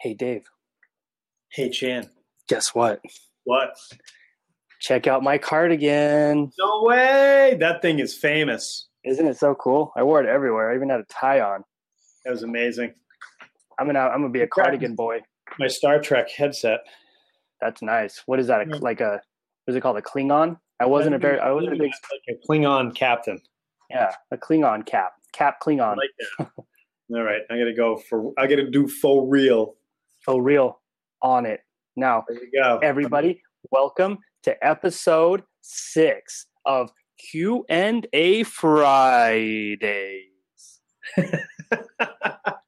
Hey, Dave. Hey, Chan. Guess what? What? Check out my cardigan. No way! That thing is famous. Isn't it so cool? I wore it everywhere. I even had a tie on. That was amazing. I'm gonna I'm gonna be a cardigan boy. My Star Trek headset. That's nice. What is that? A, like a what is it called? A Klingon? I wasn't a very I wasn't a big like a Klingon captain. Yeah, a Klingon cap. Cap Klingon. I like that. All right, I gotta go for I gotta do faux real. Faux real on it. Now there you go. Everybody, welcome to episode six of Q and A Fridays. that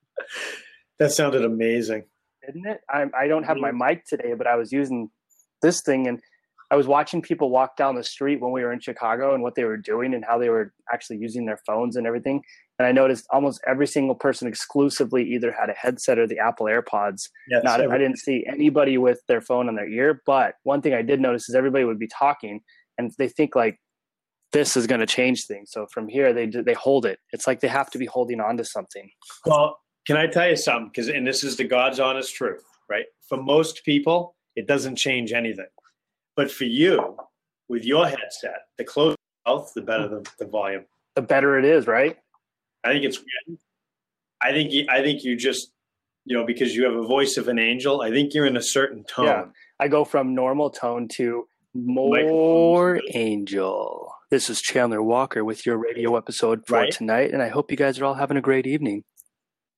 sounded amazing, didn't it? I, I don't have my mm. mic today, but I was using this thing and I was watching people walk down the street when we were in Chicago and what they were doing and how they were actually using their phones and everything. And I noticed almost every single person exclusively either had a headset or the Apple AirPods. Yes, Not, I didn't see anybody with their phone on their ear. But one thing I did notice is everybody would be talking and they think like this is going to change things. So from here, they they hold it. It's like they have to be holding on to something. Well, can I tell you something? Because and this is the God's honest truth, right? For most people, it doesn't change anything. But for you, with your headset, the closer the mouth, the better the, the volume. The better it is, right? I think it's. I think you, I think you just you know because you have a voice of an angel. I think you're in a certain tone. Yeah. I go from normal tone to more angel. This is Chandler Walker with your radio episode for right. tonight, and I hope you guys are all having a great evening.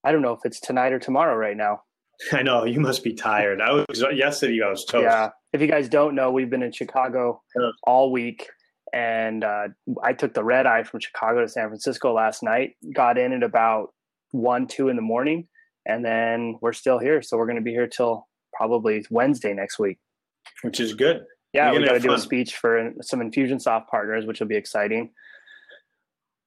I don't know if it's tonight or tomorrow right now. I know you must be tired. I was yesterday. I was toast. Yeah. If you guys don't know, we've been in Chicago all week, and uh, I took the red eye from Chicago to San Francisco last night. Got in at about one, two in the morning, and then we're still here. So we're going to be here till probably Wednesday next week, which is good. Yeah, we got to do a speech for some Infusionsoft partners, which will be exciting.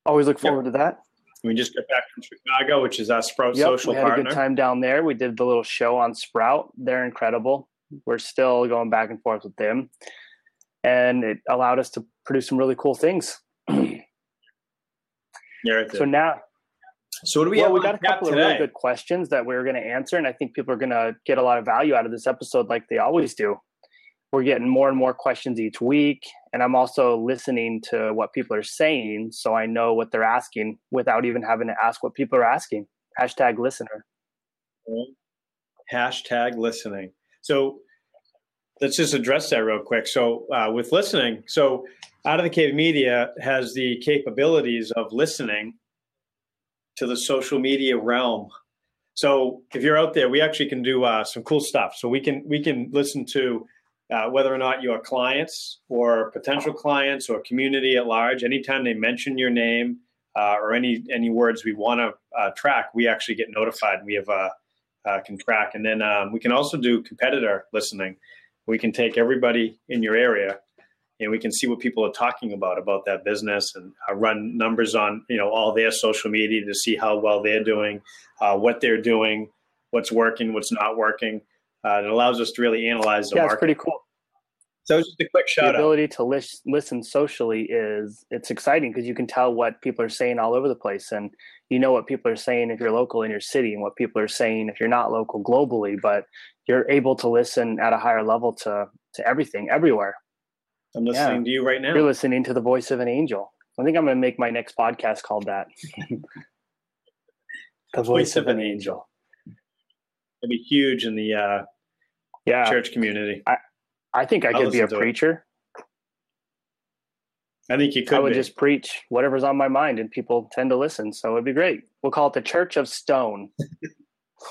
Always look forward to that. We just got back from Chicago, which is our Sprout yep, social we had partner. a good time down there. We did the little show on Sprout. They're incredible. We're still going back and forth with them, and it allowed us to produce some really cool things. yeah, right so now, so what do we well, have? We got a couple today? of really good questions that we are going to answer, and I think people are going to get a lot of value out of this episode, like they always do. We're getting more and more questions each week, and I'm also listening to what people are saying, so I know what they're asking without even having to ask what people are asking. Hashtag listener. Hashtag listening. So let's just address that real quick. So uh, with listening, so out of the cave media has the capabilities of listening to the social media realm. So if you're out there, we actually can do uh, some cool stuff. So we can we can listen to uh, whether or not your clients or potential clients or community at large, anytime they mention your name uh, or any any words we want to uh, track, we actually get notified. We have a uh, can track. And then um, we can also do competitor listening. We can take everybody in your area and we can see what people are talking about about that business and uh, run numbers on you know all their social media to see how well they're doing, uh, what they're doing, what's working, what's not working. Uh, it allows us to really analyze the yeah, market. it's pretty cool. So just a quick shout the ability out. to lis- listen socially is it's exciting because you can tell what people are saying all over the place and you know what people are saying if you're local in your city and what people are saying if you're not local globally but you're able to listen at a higher level to to everything everywhere i'm listening yeah. to you right now you're listening to the voice of an angel i think i'm going to make my next podcast called that the voice, of, an angel it'd be huge in the uh yeah church community I, I think I could be a preacher. It. I think you could. I would be. just preach whatever's on my mind, and people tend to listen. So it'd be great. We'll call it the Church of Stone.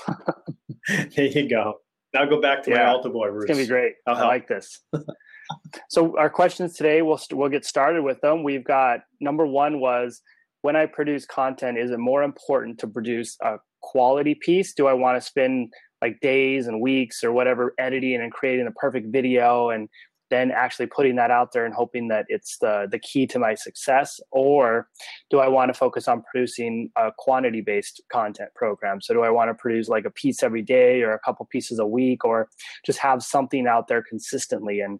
there you go. Now go back to yeah, my altar boy. Bruce. It's gonna be great. I like this. so our questions today, we'll we'll get started with them. We've got number one was when I produce content, is it more important to produce a quality piece? Do I want to spend like days and weeks or whatever editing and creating the perfect video and then actually putting that out there and hoping that it's the the key to my success? Or do i want to focus on producing a quantity based content program? So do i want to produce like a piece every day or a couple pieces a week or just have something out there consistently? And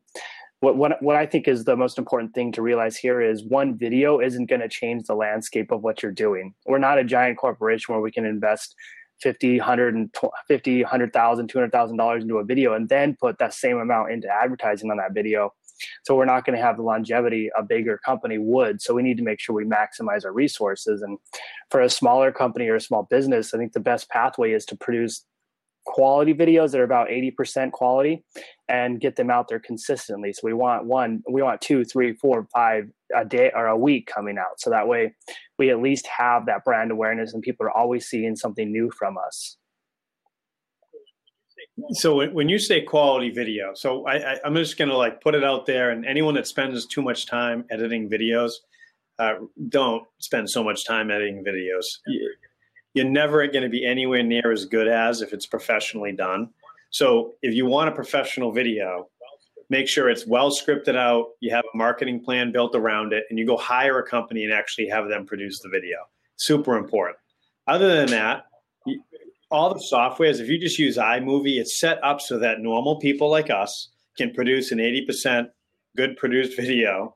what, what, what I think is the most important thing to realize here is one video isn't going to change the landscape of what you're doing. We're not a giant corporation where we can invest 50 100 50 100000 200000 dollars into a video and then put that same amount into advertising on that video. So we're not going to have the longevity a bigger company would. So we need to make sure we maximize our resources. And for a smaller company or a small business i think the best pathway is to produce quality videos that are about 80% quality and get them out there consistently. So we want one we want two three four five a day or a week coming out. So that way we at least have that brand awareness and people are always seeing something new from us. So when you say quality video so I, am just going to like put it out there and anyone that spends too much time editing videos uh, don't spend so much time editing videos you're never going to be anywhere near as good as if it's professionally done. So if you want a professional video, make sure it's well scripted out, you have a marketing plan built around it, and you go hire a company and actually have them produce the video. Super important. Other than that, all the softwares, if you just use iMovie, it's set up so that normal people like us can produce an 80% good produced video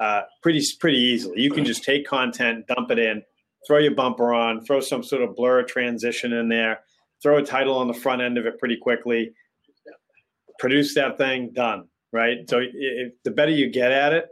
uh, pretty pretty easily. You can just take content, dump it in, throw your bumper on, throw some sort of blur transition in there, throw a title on the front end of it pretty quickly, produce that thing, done. Right. So if, the better you get at it,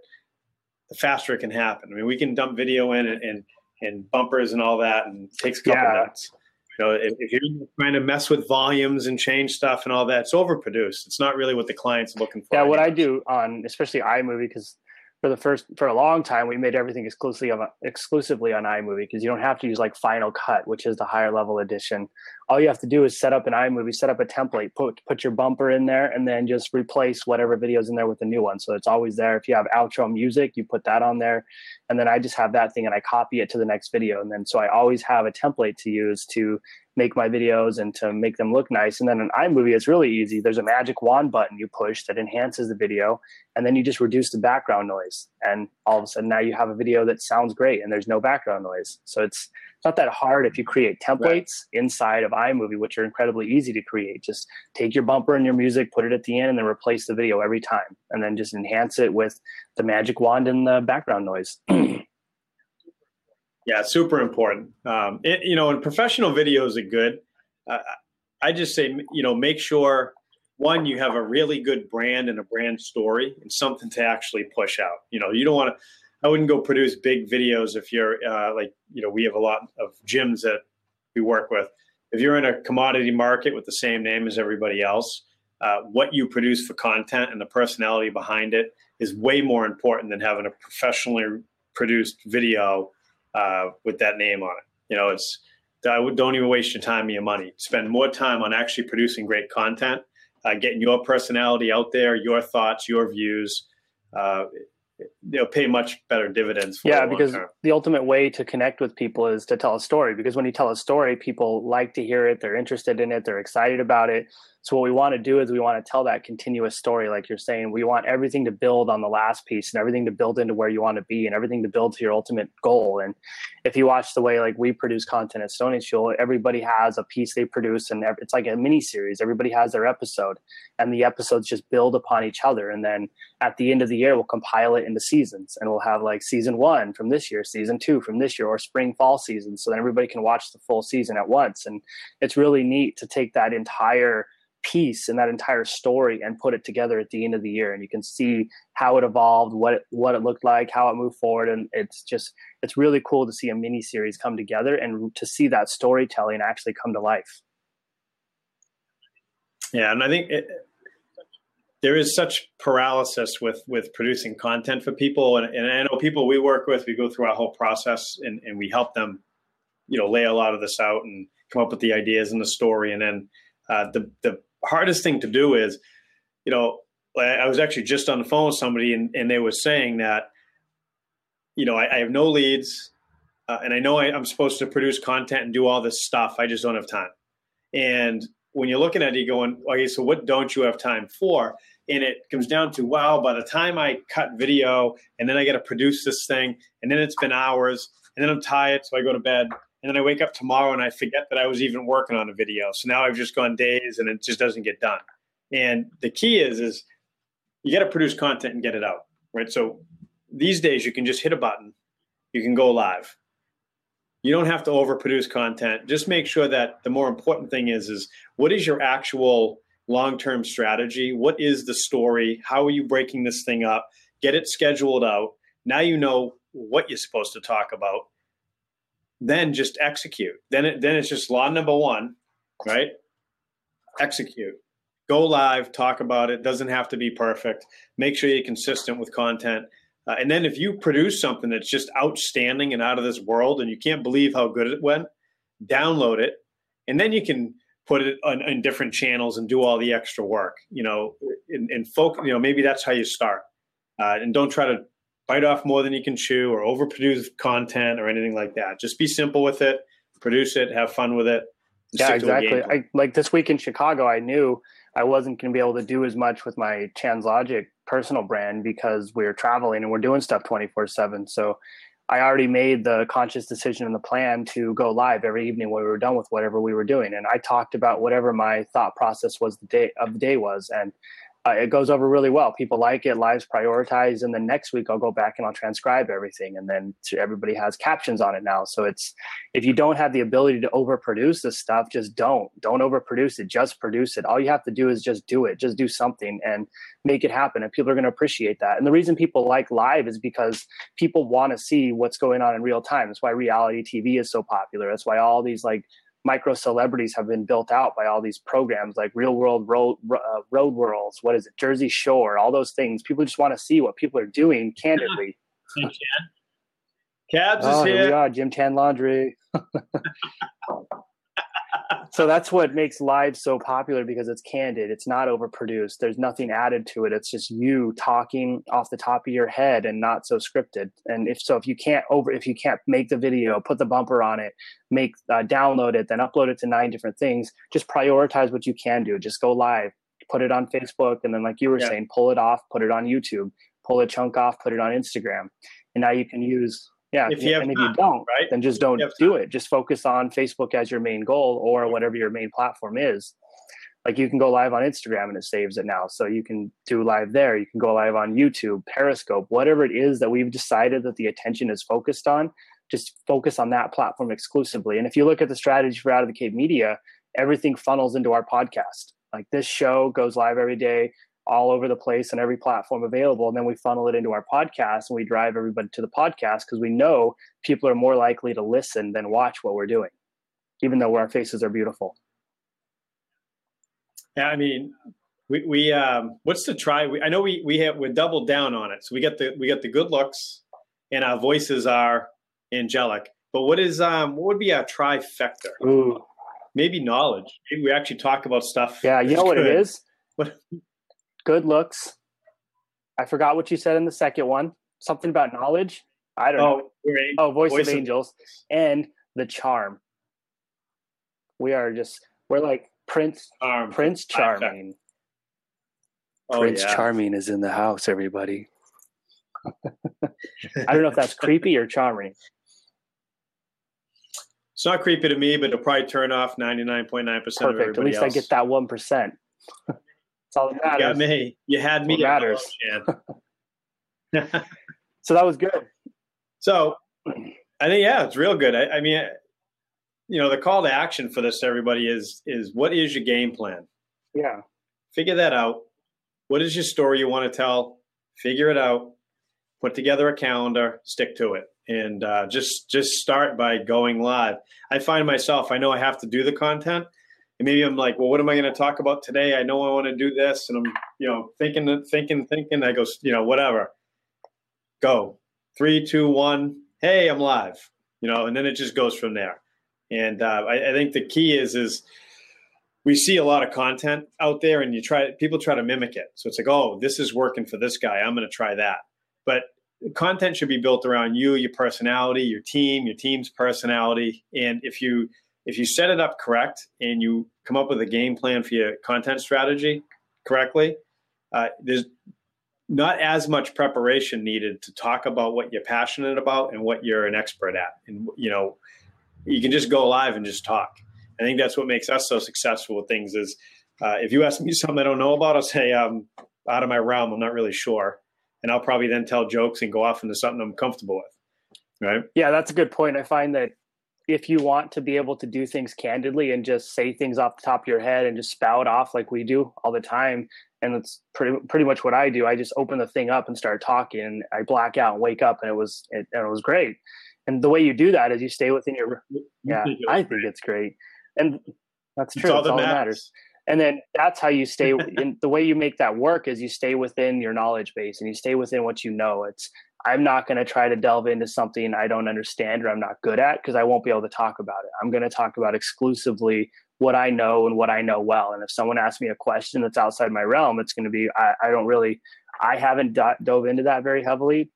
the faster it can happen. I mean, we can dump video in and and, and bumpers and all that, and it takes a couple yeah. minutes. You know, if, if, you're trying to mess with volumes and change stuff and all that, it's overproduced. It's not really what the client's looking for. Yeah, what I do on especially iMovie because for the first for a long time we made everything exclusively on exclusively on iMovie because you don't have to use like Final Cut, which is the higher level edition. All you have to do is set up an iMovie, set up a template, put put your bumper in there, and then just replace whatever videos in there with a new one. So it's always there. If you have outro music, you put that on there, and then I just have that thing and I copy it to the next video, and then so I always have a template to use to make my videos and to make them look nice. And then in iMovie, it's really easy. There's a magic wand button you push that enhances the video, and then you just reduce the background noise. And all of a sudden, now you have a video that sounds great and there's no background noise. So it's not that hard if you create templates right. inside of iMovie, which are incredibly easy to create. Just take your bumper and your music, put it at the end, and then replace the video every time. And then just enhance it with the magic wand and the background noise. Yeah, super important. Um, it, you know, and professional videos are good. Uh, I just say, you know, make sure one you have a really good brand and a brand story and something to actually push out. You know, you don't want to. I wouldn't go produce big videos if you're uh, like, you know, we have a lot of gyms that we work with. If you're in a commodity market with the same name as everybody else, uh, what you produce for content and the personality behind it is way more important than having a professionally produced video uh, with that name on it. You know, it's I would, don't even waste your time and your money. Spend more time on actually producing great content, uh, getting your personality out there, your thoughts, your views. Uh, they'll pay much better dividends. Yeah, because term. the ultimate way to connect with people is to tell a story. Because when you tell a story, people like to hear it. They're interested in it. They're excited about it. So what we want to do is we want to tell that continuous story, like you're saying. We want everything to build on the last piece and everything to build into where you want to be and everything to build to your ultimate goal. And if you watch the way like we produce content at Stone Age Fuel, everybody has a piece they produce and it's like a mini series. Everybody has their episode and the episodes just build upon each other. And then at the end of the year, we'll compile it into seasons and we'll have like season one from this year, season two from this year, or spring fall season. So then everybody can watch the full season at once. And it's really neat to take that entire piece and that entire story and put it together at the end of the year and you can see how it evolved what it, what it looked like how it moved forward and it's just it's really cool to see a mini series come together and to see that storytelling actually come to life yeah and i think it, there is such paralysis with with producing content for people and, and i know people we work with we go through our whole process and, and we help them you know lay a lot of this out and come up with the ideas and the story and then uh, the the hardest thing to do is, you know, I was actually just on the phone with somebody and, and they were saying that, you know, I, I have no leads uh, and I know I, I'm supposed to produce content and do all this stuff. I just don't have time. And when you're looking at it, you're going, okay, so what don't you have time for? And it comes down to, wow, by the time I cut video and then I got to produce this thing and then it's been hours and then I'm tired, so I go to bed and then I wake up tomorrow and I forget that I was even working on a video. So now I've just gone days and it just doesn't get done. And the key is is you got to produce content and get it out, right? So these days you can just hit a button, you can go live. You don't have to overproduce content. Just make sure that the more important thing is is what is your actual long-term strategy? What is the story? How are you breaking this thing up? Get it scheduled out. Now you know what you're supposed to talk about. Then just execute. Then it, then it's just law number 1, right? Execute. Go live, talk about it. Doesn't have to be perfect. Make sure you're consistent with content uh, and then if you produce something that's just outstanding and out of this world, and you can't believe how good it went, download it, and then you can put it on, in different channels and do all the extra work. You know, and, and folk, you know, maybe that's how you start. Uh, and don't try to bite off more than you can chew or overproduce content or anything like that. Just be simple with it, produce it, have fun with it. Yeah, exactly. I like this week in Chicago. I knew I wasn't going to be able to do as much with my Logic personal brand because we are traveling and we're doing stuff 24 7 so i already made the conscious decision and the plan to go live every evening when we were done with whatever we were doing. And i talked about whatever my thought process was the day of the day was. And uh, it goes over really well. People like it. Lives prioritized, and then next week I'll go back and I'll transcribe everything, and then everybody has captions on it now. So it's if you don't have the ability to overproduce this stuff, just don't don't overproduce it. Just produce it. All you have to do is just do it. Just do something and make it happen, and people are going to appreciate that. And the reason people like live is because people want to see what's going on in real time. That's why reality TV is so popular. That's why all these like micro celebrities have been built out by all these programs like real world road, uh, road worlds what is it jersey shore all those things. People just want to see what people are doing candidly. Cabs oh, is here. here we are Gym Tan Laundry so that's what makes live so popular because it's candid it's not overproduced there's nothing added to it it's just you talking off the top of your head and not so scripted and if so if you can't over if you can't make the video put the bumper on it make uh, download it then upload it to nine different things just prioritize what you can do just go live put it on facebook and then like you were yeah. saying pull it off put it on youtube pull a chunk off put it on instagram and now you can use yeah. If you and if you don't, right? then just don't do it. Just focus on Facebook as your main goal or whatever your main platform is. Like you can go live on Instagram and it saves it now. So you can do live there. You can go live on YouTube, Periscope, whatever it is that we've decided that the attention is focused on, just focus on that platform exclusively. And if you look at the strategy for Out of the Cave Media, everything funnels into our podcast. Like this show goes live every day all over the place on every platform available. And then we funnel it into our podcast and we drive everybody to the podcast because we know people are more likely to listen than watch what we're doing, even though our faces are beautiful. Yeah, I mean, we, we um, what's the try? We, I know we we have we doubled down on it. So we get the we get the good looks, and our voices are angelic. But what is um what would be our trifecta? Ooh. Maybe knowledge. Maybe we actually talk about stuff. Yeah, you know what it is. What good looks. I forgot what you said in the second one. Something about knowledge. I don't oh, know. Oh, voice, voice of, of angels and the charm. We are just we're like Prince um, Prince Charming. Oh, Prince yeah. Charming is in the house, everybody. I don't know if that's creepy or charming. It's not creepy to me, but it'll probably turn off ninety nine point nine percent of everybody At least else. I get that one percent. All that matters. You got me. You had me. matters. so that was good. So I think yeah, it's real good. I, I mean, you know, the call to action for this everybody is is what is your game plan? Yeah. Figure that out. What is your story you want to tell? Figure it out. Put together a calendar. Stick to it, and uh, just just start by going live. I find myself. I know I have to do the content, and maybe I'm like, well, what am I going to talk about today? I know I want to do this, and I'm, you know, thinking, thinking, thinking. I go, you know, whatever. Go three, two, one. Hey, I'm live. You know, and then it just goes from there. And uh, I, I think the key is is we see a lot of content out there, and you try people try to mimic it. So it's like, oh, this is working for this guy. I'm going to try that. But content should be built around you, your personality, your team, your team's personality, and if you if you set it up correct and you come up with a game plan for your content strategy correctly, uh, there's not as much preparation needed to talk about what you're passionate about and what you're an expert at. And, you know, you can just go live and just talk. I think that's what makes us so successful with things is uh, if you ask me something I don't know about, I'll say I'm out of my realm. I'm not really sure. And I'll probably then tell jokes and go off into something I'm comfortable with. Right. Yeah, that's a good point. I find that if you want to be able to do things candidly and just say things off the top of your head and just spout off like we do all the time and it's pretty pretty much what I do. I just open the thing up and start talking. And I black out and wake up, and it was it, and it was great. And the way you do that is you stay within your yeah. Think I think it's great, and that's true. It's all, that, all matters. that matters. And then that's how you stay. in, the way you make that work is you stay within your knowledge base and you stay within what you know. It's I'm not going to try to delve into something I don't understand or I'm not good at because I won't be able to talk about it. I'm going to talk about exclusively what I know and what I know well. And if someone asks me a question that's outside my realm, it's going to be I, I don't really I haven't do- dove into that very heavily,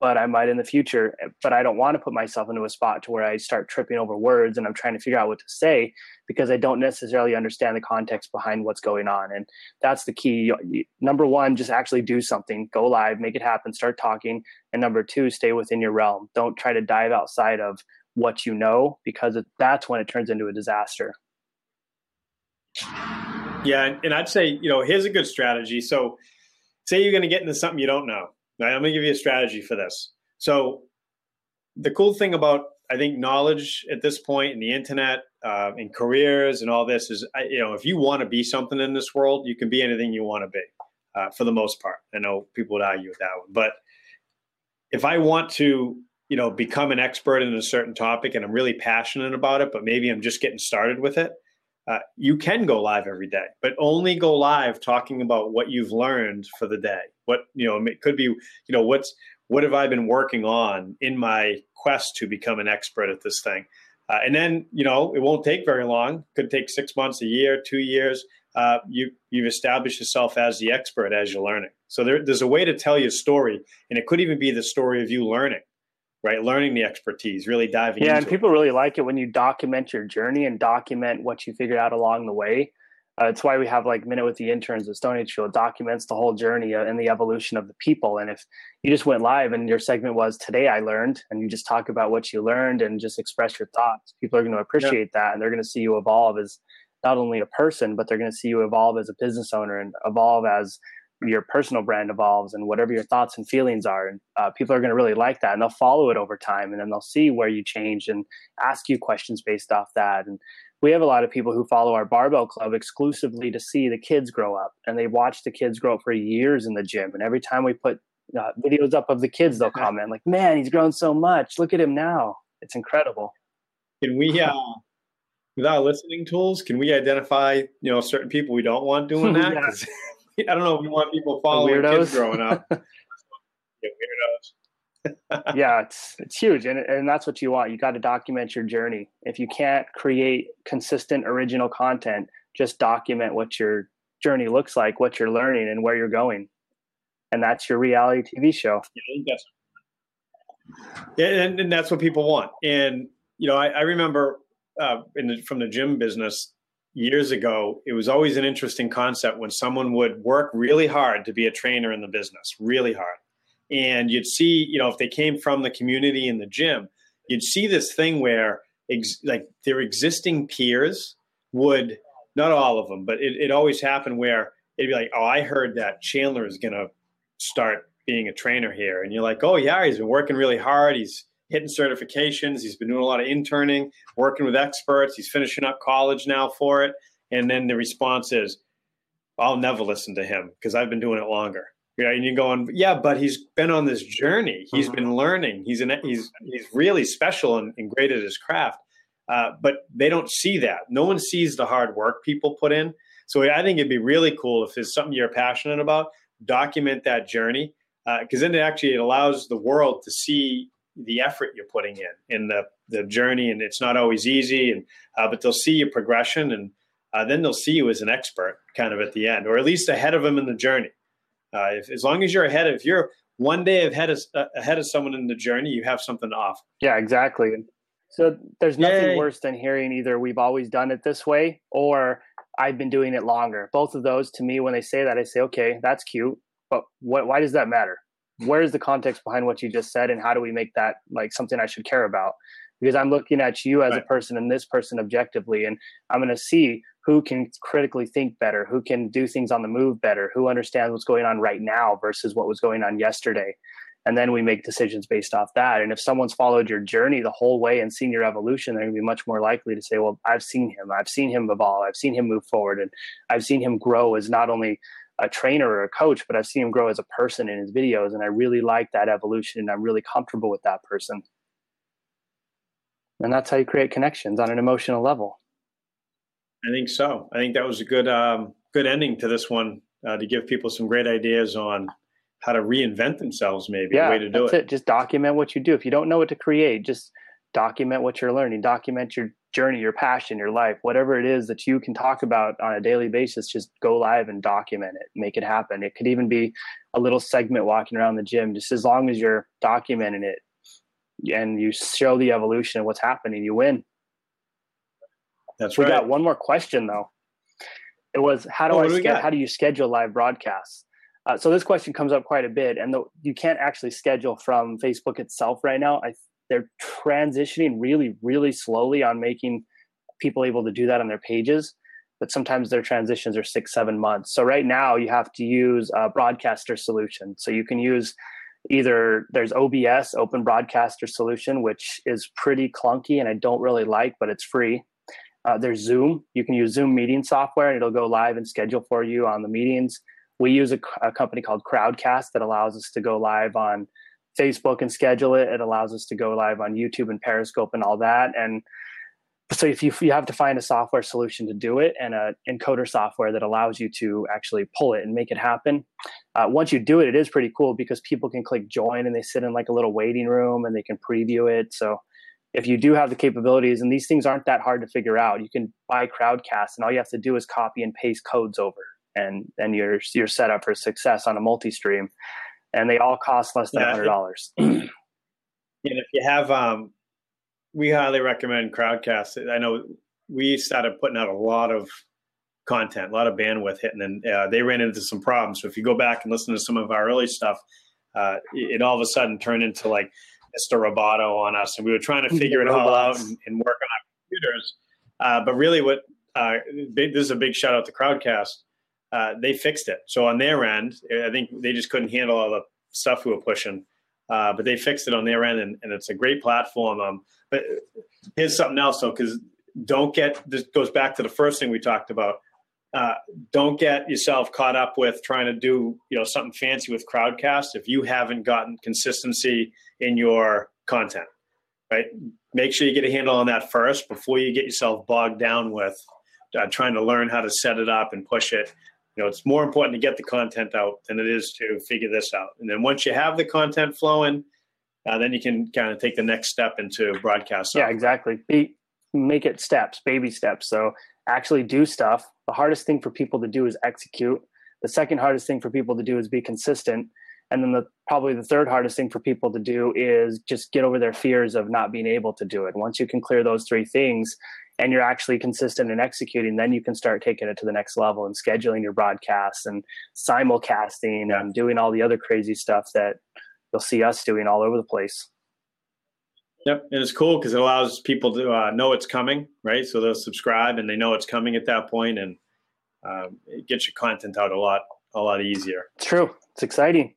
but I might in the future. But I don't want to put myself into a spot to where I start tripping over words and I'm trying to figure out what to say because I don't necessarily understand the context behind what's going on. And that's the key. Number one, just actually do something, go live, make it happen, start talking. And number two, stay within your realm. Don't try to dive outside of what you know because that's when it turns into a disaster. Yeah, and I'd say, you know, here's a good strategy. So, say you're going to get into something you don't know. I'm going to give you a strategy for this. So, the cool thing about I think knowledge at this point in the internet, uh, in careers, and all this is, you know, if you want to be something in this world, you can be anything you want to be, uh, for the most part. I know people would argue with that one, but if I want to, you know, become an expert in a certain topic and I'm really passionate about it, but maybe I'm just getting started with it, uh, you can go live every day, but only go live talking about what you've learned for the day. What you know, it could be, you know, what's what have I been working on in my quest to become an expert at this thing, uh, and then you know, it won't take very long. Could take six months, a year, two years. Uh, you you've established yourself as the expert as you're learning. So there, there's a way to tell your story, and it could even be the story of you learning right? Learning the expertise, really diving. Yeah, and people it. really like it when you document your journey and document what you figured out along the way. Uh, it's why we have like Minute with the Interns at Stone Age Show. It documents the whole journey uh, and the evolution of the people. And if you just went live and your segment was today I learned, and you just talk about what you learned and just express your thoughts, people are going to appreciate yeah. that, and they're going to see you evolve as not only a person, but they're going to see you evolve as a business owner and evolve as your personal brand evolves and whatever your thoughts and feelings are and uh, people are going to really like that and they'll follow it over time and then they'll see where you change and ask you questions based off that and we have a lot of people who follow our barbell club exclusively to see the kids grow up and they watch the kids grow up for years in the gym and every time we put uh, videos up of the kids they'll comment like man he's grown so much look at him now. It's incredible. Can we uh with our listening tools can we identify you know certain people we don't want doing that. I don't know if you want people following kids growing up. weirdos. yeah, it's it's huge, and and that's what you want. You got to document your journey. If you can't create consistent original content, just document what your journey looks like, what you're learning, and where you're going, and that's your reality TV show. Yeah, and, and that's what people want. And you know, I, I remember uh, the, from the gym business, years ago, it was always an interesting concept when someone would work really hard to be a trainer in the business, really hard. And you'd see, you know, if they came from the community in the gym, you'd see this thing where ex- like their existing peers would, not all of them, but it, it always happened where it'd be like, oh, I heard that Chandler is going to start being a trainer here. And you're like, oh, yeah, he's been working really hard. He's, hitting certifications. He's been doing a lot of interning, working with experts. He's finishing up college now for it. And then the response is, I'll never listen to him because I've been doing it longer. You know, and you're going, yeah, but he's been on this journey. He's mm-hmm. been learning. He's an, he's he's really special and, and great at his craft. Uh, but they don't see that. No one sees the hard work people put in. So I think it'd be really cool if there's something you're passionate about, document that journey because uh, then it actually it allows the world to see the effort you're putting in in the the journey, and it's not always easy. And uh, but they'll see your progression, and uh, then they'll see you as an expert, kind of at the end, or at least ahead of them in the journey. Uh, if, as long as you're ahead, of, if you're one day ahead of uh, ahead of someone in the journey, you have something to offer. Yeah, exactly. So there's nothing Yay. worse than hearing either we've always done it this way or I've been doing it longer. Both of those to me, when they say that, I say, okay, that's cute, but what, why does that matter? Where's the context behind what you just said and how do we make that like something i should care about? Because i'm looking at you as right. a person and this person objectively and i'm going to see who can critically think better who can do things on the move better who understands what's going on right now versus what was going on yesterday. And then we make decisions based off that. And if someone's followed your journey the whole way and seen your evolution they're going to be much more likely to say well i've seen him. I've seen him evolve. I've seen him move forward. And i've seen him grow as not only a trainer or a coach but i've seen him grow as a person in his videos and i really like that evolution and i'm really comfortable with that person and that's how you create connections on an emotional level i think so i think that was a good um, good ending to this one uh, to give people some great ideas on how to reinvent themselves maybe yeah, way to do it. it. Just document what you do. If you don't know what to create, just document what you're learning, document your journey, your passion, your life, whatever it is that you can talk about on a daily basis, just go live and document it, make it happen. It could even be a little segment walking around the gym, just as long as you're documenting it and you show the evolution of what's happening, you win. That's we right. We got one more question though. It was how do oh, I ske- how do you schedule live broadcasts? Uh, so this question comes up quite a bit, and the, you can't actually schedule from Facebook itself right now. I, they're transitioning really, really slowly on making people able to do that on their pages, but sometimes their transitions are six, seven months. So right now you have to use a broadcaster solution. So you can use either there's OBS, Open Broadcaster Solution, which is pretty clunky and I don't really like, but it's free. Uh, there's Zoom. You can use Zoom meeting software and it'll go live and schedule for you on the meetings we use a, a, company called crowdcast that allows us to go live on facebook and schedule it. It allows us to go live on youtube and periscope and all that. And so if you, you have to find a software solution to do it and a encoder software that allows you to actually pull it and make it happen. Uh, once you do it it is pretty cool because people can click join and they sit in like a little waiting room and they can preview it. So if you do have the capabilities and these things aren't that hard to figure out you can buy crowdcast and all you have to do is copy and paste codes over and and you're you're set up for success on a multi-stream and they all cost less than hundred dollars. And if you have um we highly recommend crowdcast. I know we started putting out a lot of content a lot of bandwidth hitting and uh, they ran into some problems. So if you go back and listen to some of our early stuff uh, it, all of a sudden turned into like mr roboto on us and we were trying to figure it all out and, and, work on our computers. Uh, but really what uh, big, this is a big shout out to crowdcast uh, they fixed it. So on their end, I think they just couldn't handle all the stuff we were pushing. Uh, but they fixed it on their end, and, and it's a great platform. Um, but here's something else, though, because don't get this goes back to the first thing we talked about. Uh, don't get yourself caught up with trying to do you know something fancy with Crowdcast if you haven't gotten consistency in your content. Right, make sure you get a handle on that first before you get yourself bogged down with uh, trying to learn how to set it up and push it you know it's more important to get the content out than it is to figure this out. And then once you have the content flowing uh, then you can kind of take the next step into broadcast software. yeah exactly. Be, make it steps baby steps. So actually do stuff. The hardest thing for people to do is execute. The second hardest thing for people to do is be consistent. And then the probably the third hardest thing for people to do is just get over their fears of not being able to do it. Once you can clear those three things and you're actually consistent in executing, then you can start taking it to the next level and scheduling your broadcasts and simulcasting and doing all the other crazy stuff that you'll see us doing all over the place. Yep, and it's cool because it allows people to uh, know it's coming, right? So they'll subscribe and they know it's coming at that point, and um, it gets your content out a lot, a lot easier. It's true. It's exciting.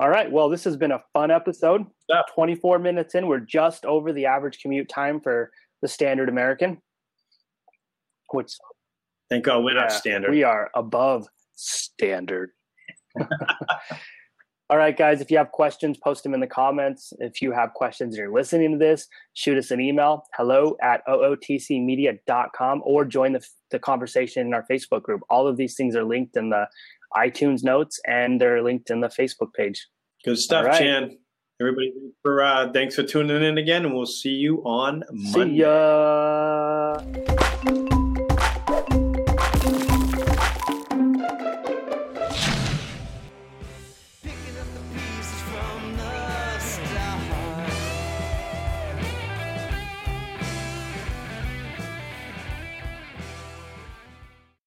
All right. Well, this has been a fun episode. Yeah. 24 minutes in, we're just over the average commute time for the standard American, which thank God we're yeah, not standard. We are above standard. All right, guys, if you have questions, post them in the comments. If you have questions and you're listening to this, shoot us an email, hello at ootcmedia.com, or join the, the conversation in our Facebook group. All of these things are linked in the iTunes notes and they're linked in the Facebook page. Good stuff, right. Chan. Everybody, for uh, thanks for tuning in again, and we'll see you on Monday. See ya.